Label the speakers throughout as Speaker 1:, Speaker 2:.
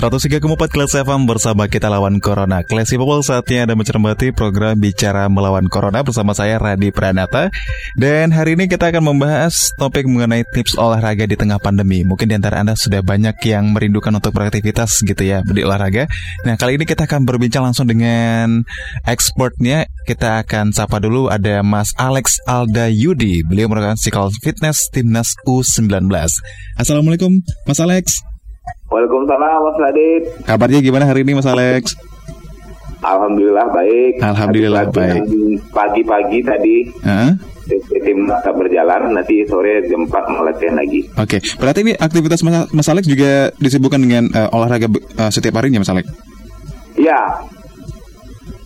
Speaker 1: Empat kelas FM bersama kita lawan Corona. Classy People saatnya Anda mencermati program Bicara Melawan Corona bersama saya Radi Pranata. Dan hari ini kita akan membahas topik mengenai tips olahraga di tengah pandemi. Mungkin di antara Anda sudah banyak yang merindukan untuk beraktivitas gitu ya di olahraga. Nah kali ini kita akan berbincang langsung dengan expertnya. Kita akan sapa dulu ada Mas Alex Alda Yudi. Beliau merupakan psikolog fitness timnas U19. Assalamualaikum Mas Alex.
Speaker 2: Waalaikumsalam Mas Radit.
Speaker 1: Kabarnya gimana hari ini Mas Alex?
Speaker 2: Alhamdulillah baik.
Speaker 1: Alhamdulillah baik.
Speaker 2: Pagi-pagi tadi.
Speaker 1: Uh?
Speaker 2: Tim tak berjalan, nanti sore jam 4 mau latihan lagi.
Speaker 1: Oke, okay. berarti ini aktivitas Mas, Mas Alex juga disibukkan dengan uh, olahraga uh, setiap harinya Mas Alex?
Speaker 2: Iya,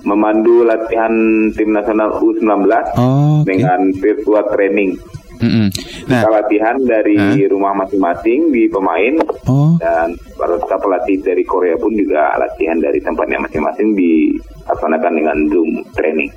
Speaker 2: memandu latihan tim nasional U19 oh, okay. dengan virtual training.
Speaker 1: Mm -hmm.
Speaker 2: Nah, kita latihan dari huh? rumah masing-masing di pemain oh. dan para kita pelatih dari Korea pun juga latihan dari tempatnya masing-masing dilaksanakan dengan Zoom training.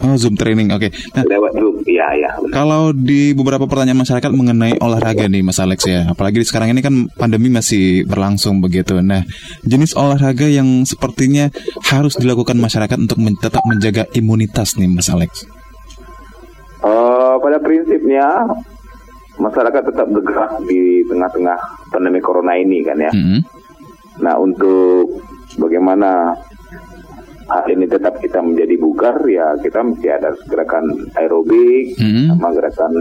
Speaker 1: Oh, Zoom training, oke. Okay.
Speaker 2: Nah, Lewat Zoom, iya, iya.
Speaker 1: Kalau di beberapa pertanyaan masyarakat mengenai olahraga nih, Mas Alex ya, apalagi sekarang ini kan pandemi masih berlangsung begitu. Nah, jenis olahraga yang sepertinya harus dilakukan masyarakat untuk men tetap menjaga imunitas nih, Mas Alex.
Speaker 2: Uh, pada prinsipnya masyarakat tetap bergerak di tengah-tengah pandemi corona ini kan ya. Mm -hmm. Nah untuk bagaimana hal ini tetap kita menjadi bugar ya kita mesti ada gerakan aerobik mm -hmm. sama gerakan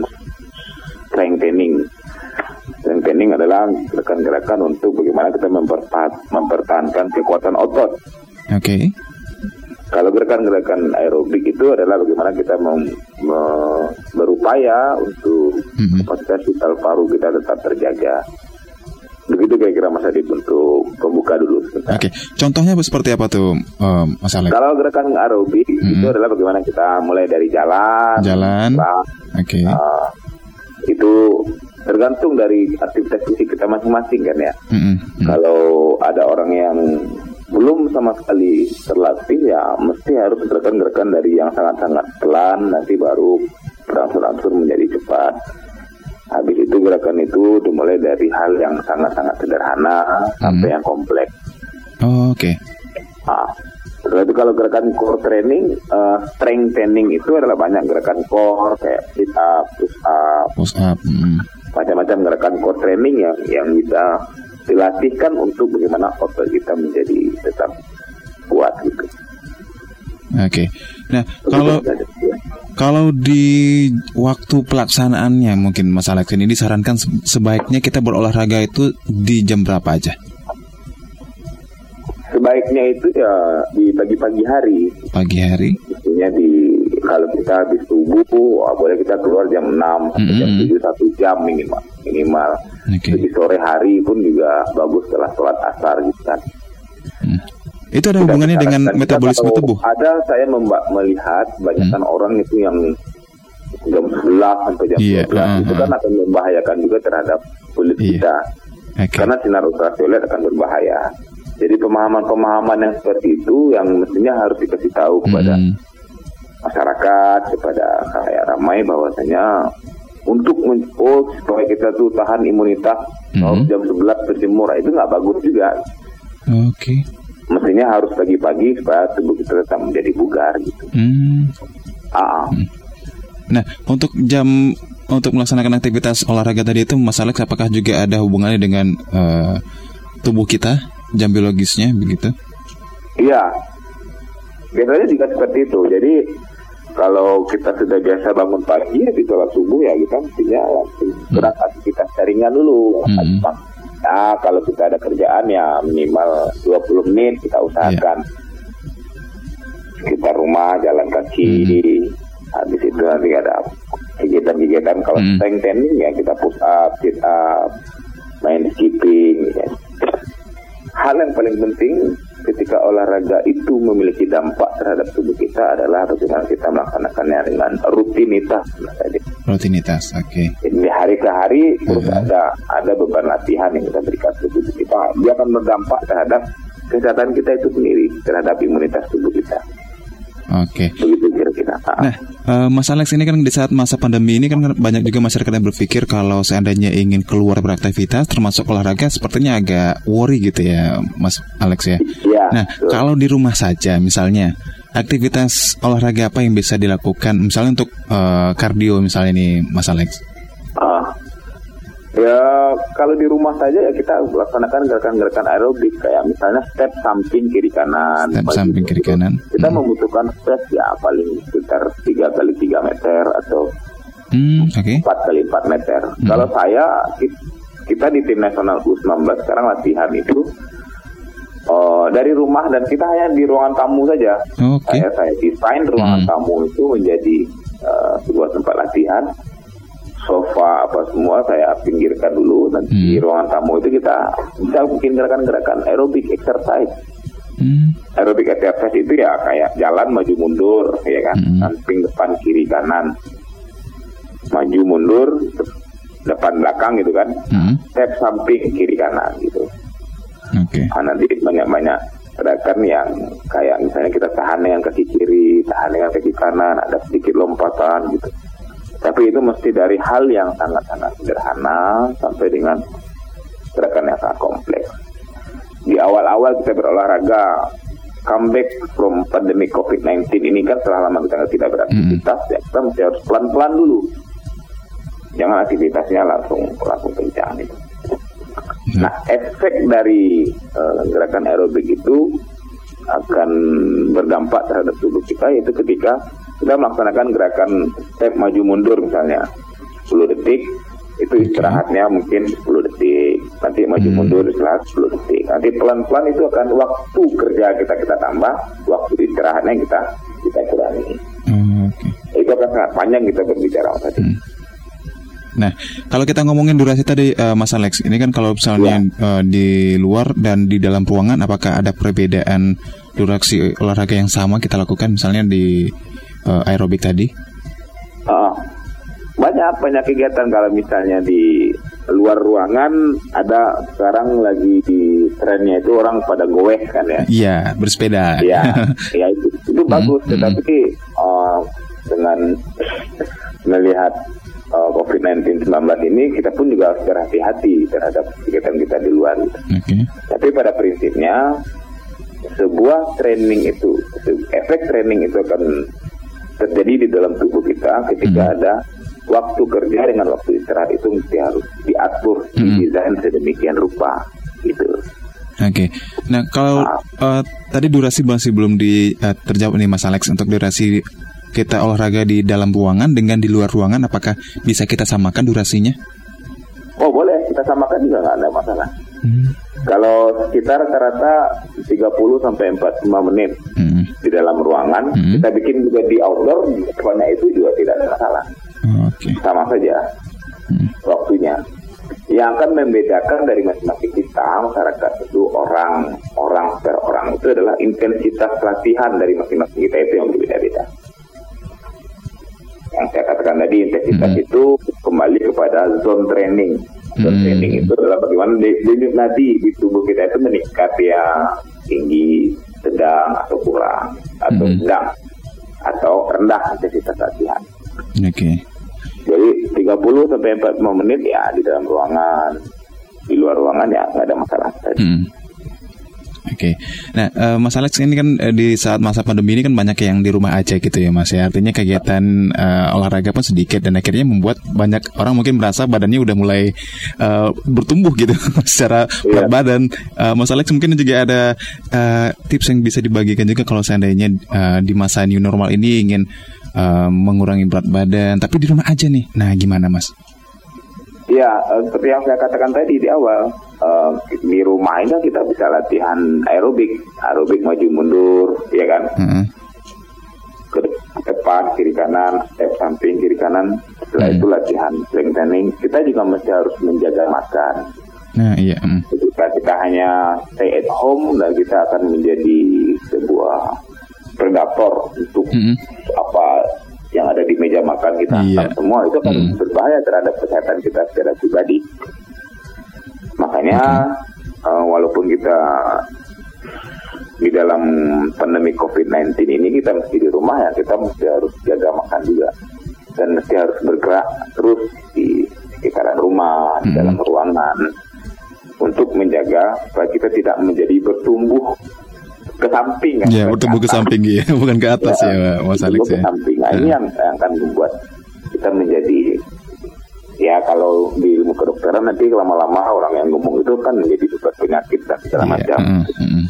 Speaker 2: strength training. Strength training adalah gerakan-gerakan untuk bagaimana kita mempertahankan kekuatan otot.
Speaker 1: Oke. Okay.
Speaker 2: Kalau gerakan-gerakan aerobik itu adalah bagaimana kita mem, me, berupaya untuk mm-hmm. kapasitas vital paru kita tetap terjaga. Begitu kira-kira Mas Adit untuk pembuka dulu.
Speaker 1: Oke, okay. contohnya seperti apa tuh um, Mas Alex?
Speaker 2: Kalau gerakan aerobik mm-hmm. itu adalah bagaimana kita mulai dari jalan.
Speaker 1: Jalan. Oke. Okay. Uh,
Speaker 2: itu tergantung dari aktivitas fisik kita masing-masing kan ya.
Speaker 1: Mm-hmm.
Speaker 2: Kalau ada orang yang belum sama sekali terlatih ya mesti harus gerakan-gerakan dari yang sangat-sangat pelan nanti baru berangsur-angsur menjadi cepat. Habis itu gerakan itu dimulai dari hal yang sangat-sangat sederhana hmm. sampai yang kompleks.
Speaker 1: Oh, Oke. Okay.
Speaker 2: Nah, setelah itu kalau gerakan core training, uh, strength training itu adalah banyak gerakan core kayak sit up, push up,
Speaker 1: push up, hmm.
Speaker 2: macam-macam gerakan core training yang yang bisa dilatihkan untuk bagaimana otot kita menjadi tetap kuat gitu.
Speaker 1: Oke. Okay. Nah, kalau kalau di waktu pelaksanaannya mungkin Mas Alex ini disarankan sebaiknya kita berolahraga itu di jam berapa aja?
Speaker 2: Sebaiknya itu ya di pagi-pagi hari.
Speaker 1: Pagi hari?
Speaker 2: Maksudnya di kalau kita habis subuh oh, boleh kita keluar jam 6 mm -hmm. jam 7 satu jam minimal minimal. Okay. Jadi sore hari pun juga bagus setelah sholat asar gitu kan.
Speaker 1: Itu ada hubungannya dengan metabolisme tubuh?
Speaker 2: Ada saya melihat banyakkan hmm. orang itu yang jam 11 sampai jam yeah, 12 uh, itu kan akan membahayakan juga terhadap kulit yeah. kita. Okay. Karena sinar ultraviolet akan berbahaya. Jadi pemahaman-pemahaman yang seperti itu yang mestinya harus dikasih tahu kepada hmm. masyarakat, kepada kayak ramai bahwasanya untuk oh supaya kita tuh tahan imunitas mm-hmm. jam 11 berjemur itu nggak bagus juga.
Speaker 1: Oke. Okay.
Speaker 2: Mestinya harus pagi-pagi supaya tubuh kita tetap menjadi bugar gitu.
Speaker 1: Mm.
Speaker 2: Ah.
Speaker 1: Mm. Nah, untuk jam untuk melaksanakan aktivitas olahraga tadi itu Mas Alex apakah juga ada hubungannya dengan uh, tubuh kita, jam biologisnya begitu?
Speaker 2: Iya. Biasanya juga seperti itu. Jadi kalau kita sudah biasa bangun pagi di sholat subuh ya kita mestinya gerak hmm. aktivitas jaringan dulu hmm. Nah kalau kita ada kerjaan ya minimal 20 menit kita usahakan yeah. kita rumah jalan kaki hmm. habis itu nanti ada kegiatan-kegiatan kalau hmm. tank training ya kita push up, sit up, main skipping. Ya. Hal yang paling penting ketika olahraga itu memiliki dampak terhadap tubuh kita adalah bagaimana kita melaksanakannya dengan rutinitas.
Speaker 1: Rutinitas, oke. Okay.
Speaker 2: Jadi hari ke hari terus uh -huh. ada ada beban latihan yang kita berikan ke tubuh kita. Dia akan berdampak terhadap kesehatan kita itu sendiri, terhadap imunitas tubuh kita.
Speaker 1: Oke. Okay. Nah, uh, Mas Alex ini kan di saat masa pandemi ini kan banyak juga masyarakat yang berpikir kalau seandainya ingin keluar beraktivitas, termasuk olahraga, sepertinya agak worry gitu ya, Mas Alex ya.
Speaker 2: Iya.
Speaker 1: Nah, betul. kalau di rumah saja, misalnya aktivitas olahraga apa yang bisa dilakukan, misalnya untuk uh, kardio misalnya nih, Mas Alex?
Speaker 2: Kalau di rumah saja ya kita laksanakan gerakan-gerakan aerobik kayak misalnya step samping kiri kanan.
Speaker 1: Step samping kiri kanan.
Speaker 2: Kita hmm. membutuhkan space ya paling sekitar tiga kali tiga meter atau
Speaker 1: hmm, okay.
Speaker 2: kali empat meter. Hmm. Kalau saya kita di tim nasional U19 sekarang latihan itu uh, dari rumah dan kita hanya di ruangan tamu saja.
Speaker 1: Okay.
Speaker 2: Saya saya desain ruangan hmm. tamu itu menjadi uh, sebuah tempat latihan sofa apa semua saya pinggirkan dulu nanti hmm. di ruangan tamu itu kita bisa bikin gerakan-gerakan aerobik exercise hmm. aerobik exercise itu ya kayak jalan maju mundur ya kan hmm. samping depan kiri kanan maju mundur depan belakang gitu kan hmm. step samping kiri kanan gitu
Speaker 1: okay.
Speaker 2: nah, nanti banyak-banyak gerakan yang kayak misalnya kita tahan dengan kaki kiri tahan dengan kaki kanan ada sedikit lompatan gitu tapi itu mesti dari hal yang sangat-sangat sederhana sampai dengan gerakan yang sangat kompleks. Di awal-awal kita berolahraga, comeback from pandemic COVID-19 ini kan setelah lama kita tidak beraktivitas, mm. ya kita mesti harus pelan-pelan dulu. Jangan aktivitasnya langsung langsung kencang gitu. Mm. Nah, efek dari uh, gerakan aerobik itu akan berdampak terhadap tubuh kita yaitu ketika kita melaksanakan gerakan step maju mundur misalnya 10 detik itu istirahatnya mungkin 10 detik nanti maju hmm. mundur istirahat 10 detik nanti pelan-pelan itu akan waktu kerja kita kita tambah waktu istirahatnya kita kita kurangi hmm, okay. itu akan sangat panjang kita berbicara tadi hmm.
Speaker 1: Nah, kalau kita ngomongin durasi tadi, uh, Mas Alex, ini kan kalau misalnya ya. uh, di luar dan di dalam ruangan, apakah ada perbedaan durasi olahraga yang sama kita lakukan, misalnya di uh, aerobik tadi?
Speaker 2: Uh, banyak banyak kegiatan kalau misalnya di luar ruangan ada sekarang lagi di trennya itu orang pada goeh kan ya?
Speaker 1: Iya bersepeda.
Speaker 2: Iya, ya itu itu hmm, bagus. Hmm. Tetapi uh, dengan melihat uh, COVID-19 19 ini kita pun juga harus berhati-hati terhadap kegiatan kita di luar.
Speaker 1: Okay.
Speaker 2: Tapi pada prinsipnya sebuah training itu efek training itu akan terjadi di dalam tubuh kita ketika hmm. ada waktu kerja dengan waktu istirahat itu mesti harus diatur, hmm. didesain sedemikian rupa gitu.
Speaker 1: Oke, okay. nah kalau nah, uh, tadi durasi masih belum di uh, terjawab nih Mas Alex untuk durasi kita olahraga di dalam ruangan dengan di luar ruangan, apakah bisa kita samakan durasinya?
Speaker 2: Oh boleh, kita samakan juga nggak ada masalah. Hmm. Kalau sekitar rata-rata 30 sampai 45 menit hmm. Di dalam ruangan, hmm. kita bikin juga di outdoor, depannya itu juga tidak ada masalah.
Speaker 1: Okay.
Speaker 2: Sama saja hmm. waktunya. Yang akan membedakan dari masing-masing kita masyarakat itu orang orang per orang itu adalah intensitas latihan dari masing-masing kita itu yang berbeda-beda. Yang saya katakan tadi intensitas hmm. itu kembali kepada zone training dan hmm. training itu adalah bagaimana denyut nadi di tubuh kita itu meningkat ya tinggi, sedang atau kurang atau hmm. sedang atau rendah intensitas latihan.
Speaker 1: Oke. Okay.
Speaker 2: Jadi 30 sampai 45 menit ya di dalam ruangan, di luar ruangan ya nggak ada masalah tadi. Hmm.
Speaker 1: Oke, okay. nah uh, Mas Alex ini kan uh, di saat masa pandemi ini kan banyak yang di rumah aja gitu ya Mas ya. Artinya kegiatan uh, olahraga pun sedikit dan akhirnya membuat banyak orang mungkin merasa badannya udah mulai uh, bertumbuh gitu secara yeah. berat badan. Uh, Mas Alex mungkin juga ada uh, tips yang bisa dibagikan juga kalau seandainya uh, di masa new normal ini ingin uh, mengurangi berat badan tapi di rumah aja nih. Nah gimana Mas?
Speaker 2: Ya, seperti yang saya katakan tadi di awal, uh, di rumah ini kan kita bisa latihan aerobik, aerobik maju mundur, ya kan? Mm -hmm. Ke depan kiri kanan step samping kiri kanan setelah hmm. itu latihan strengthening kita juga mesti harus menjaga makan
Speaker 1: nah iya hmm.
Speaker 2: ketika kita hanya stay at home dan kita akan menjadi sebuah predator untuk hmm. apa yang ada di meja makan kita iya. semua itu akan hmm. berbahaya terhadap kesehatan kita secara pribadi makanya okay. uh, walaupun kita di dalam pandemi COVID-19 ini kita mesti di rumah ya kita mesti harus jaga makan juga dan mesti harus bergerak terus di sekitaran rumah di dalam hmm. ruangan untuk menjaga supaya kita tidak menjadi bertumbuh ke samping
Speaker 1: ya, bertumbuh ke, ke samping ya bukan ke atas ya, ya Mas Alex
Speaker 2: ya. ke samping nah, ini yang, yang akan membuat kita menjadi ya kalau di ilmu kedokteran nanti lama-lama orang yang ngomong itu kan menjadi sebuah penyakit dan segala yeah. macam. Mm -hmm.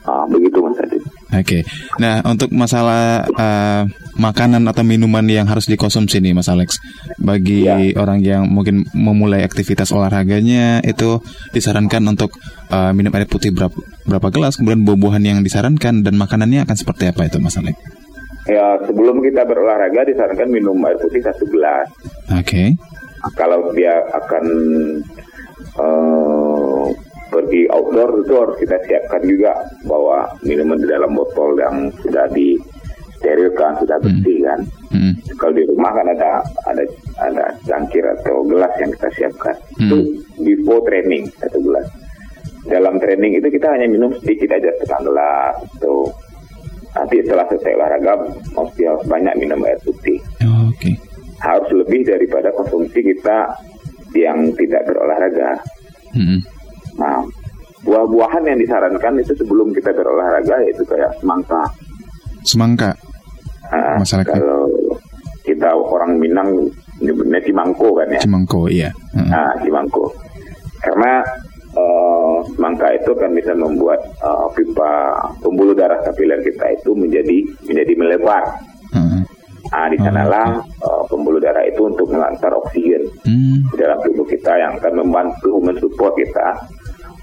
Speaker 2: Uh, begitu Mas Adi. Oke.
Speaker 1: Okay. Nah, untuk masalah uh, makanan atau minuman yang harus dikonsumsi nih Mas Alex, bagi ya. orang yang mungkin memulai aktivitas olahraganya itu disarankan untuk uh, minum air putih berapa, berapa gelas, kemudian buah-buahan yang disarankan dan makanannya akan seperti apa itu Mas Alex?
Speaker 2: Ya, sebelum kita berolahraga disarankan minum air putih satu gelas.
Speaker 1: Oke. Okay.
Speaker 2: Kalau dia akan uh, pergi outdoor itu harus kita siapkan juga bahwa minuman di dalam botol yang sudah disterilkan sudah hmm. bersih hmm. kan. Hmm. Kalau di rumah kan ada ada ada cangkir atau gelas yang kita siapkan. Hmm. Itu before training satu gelas. Dalam training itu kita hanya minum sedikit aja setengah gelas atau nanti setelah selesai olahraga mesti harus banyak minum air putih.
Speaker 1: Oh, Oke. Okay.
Speaker 2: Harus lebih daripada konsumsi kita yang tidak berolahraga. Hmm. Nah, buah-buahan yang disarankan itu sebelum kita berolahraga yaitu kayak semangka.
Speaker 1: Semangka.
Speaker 2: Nah, Masyarakat. Kalau kita orang Minang nyebutnya cimangko kan ya.
Speaker 1: Cimangko, iya.
Speaker 2: Uh Nah, cimangko. Karena uh, semangka itu kan bisa membuat uh, pipa pembuluh darah kapiler kita itu menjadi menjadi melebar. Uh Nah, di sanalah oh, uh, pembuluh darah itu untuk mengantar oksigen hmm. dalam tubuh kita yang akan membantu mensupport kita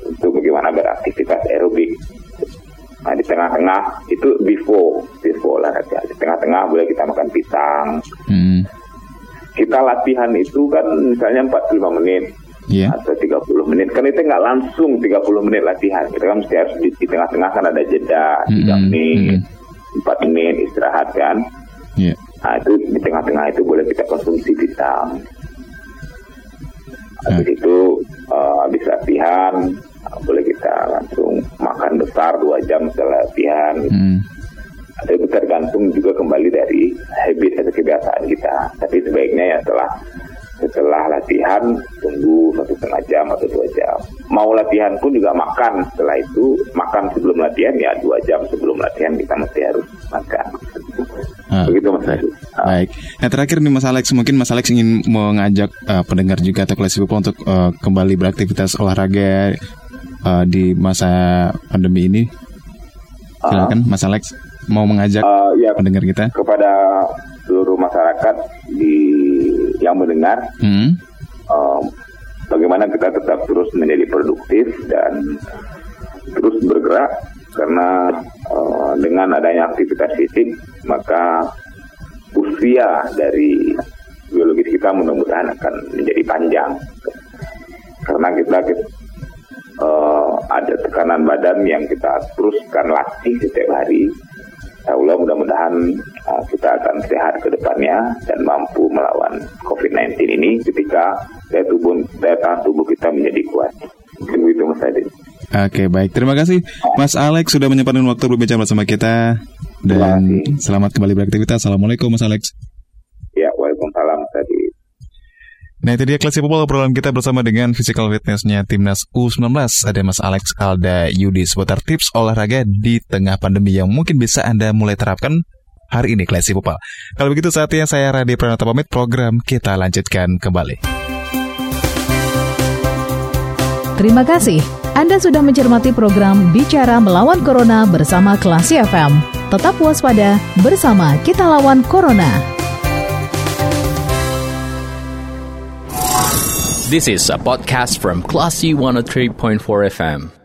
Speaker 2: untuk bagaimana beraktivitas aerobik. Nah di tengah-tengah itu before before olahraga. Di tengah-tengah boleh kita makan pisang. Hmm. Kita latihan itu kan misalnya 45 menit yeah. atau 30 menit. Kan itu nggak langsung 30 menit latihan. Kita kan mesti harus di, tengah-tengah kan ada jeda mm -hmm. 3 menit, mm -hmm. 4 menit istirahat kan. Yeah. Nah itu di tengah-tengah itu boleh kita konsumsi vitamin. Habis yeah. itu uh, habis latihan boleh kita langsung makan besar dua jam setelah latihan. Hmm. Itu tergantung juga kembali dari habit atau kebiasaan kita. Tapi sebaiknya ya setelah setelah latihan tunggu satu setengah jam atau dua jam. Mau latihan pun juga makan setelah itu makan sebelum latihan ya dua jam sebelum latihan kita mesti harus makan.
Speaker 1: Ah. Begitu Mas Alex. Ah. Baik. Nah terakhir nih Mas Alex, mungkin Mas Alex ingin mengajak uh, pendengar juga atau kelas people untuk uh, kembali beraktivitas olahraga uh, di masa pandemi ini? Silakan, uh, Mas Alex mau mengajak uh, ya, pendengar kita
Speaker 2: kepada seluruh masyarakat di yang mendengar, hmm. uh, bagaimana kita tetap terus menjadi produktif dan terus bergerak karena uh, dengan adanya aktivitas fisik maka usia dari biologis kita mudah-mudahan akan menjadi panjang karena kita uh, ada tekanan badan yang kita teruskan latih setiap hari. Allah mudah-mudahan uh, kita akan sehat ke depannya dan mampu melawan COVID-19 ini ketika daya tubuh daya tahan tubuh kita menjadi kuat. Begitu Mas Adi.
Speaker 1: Oke baik, terima kasih Mas Alex sudah menyempatkan waktu berbicara bersama kita dan selamat kembali beraktivitas. Assalamualaikum Mas Alex.
Speaker 2: Ya, waalaikumsalam Mas Adi.
Speaker 1: Nah itu dia klasik People obrolan kita bersama dengan physical fitnessnya Timnas U19 Ada Mas Alex Alda Yudi seputar tips olahraga di tengah pandemi yang mungkin bisa Anda mulai terapkan hari ini klasik People Kalau begitu saatnya saya Radhi Pranata pamit. Program kita lanjutkan kembali.
Speaker 3: Terima kasih. Anda sudah mencermati program Bicara Melawan Corona bersama Klasi FM Tetap waspada bersama kita lawan Corona
Speaker 4: This is a podcast from Classy 103.4 FM.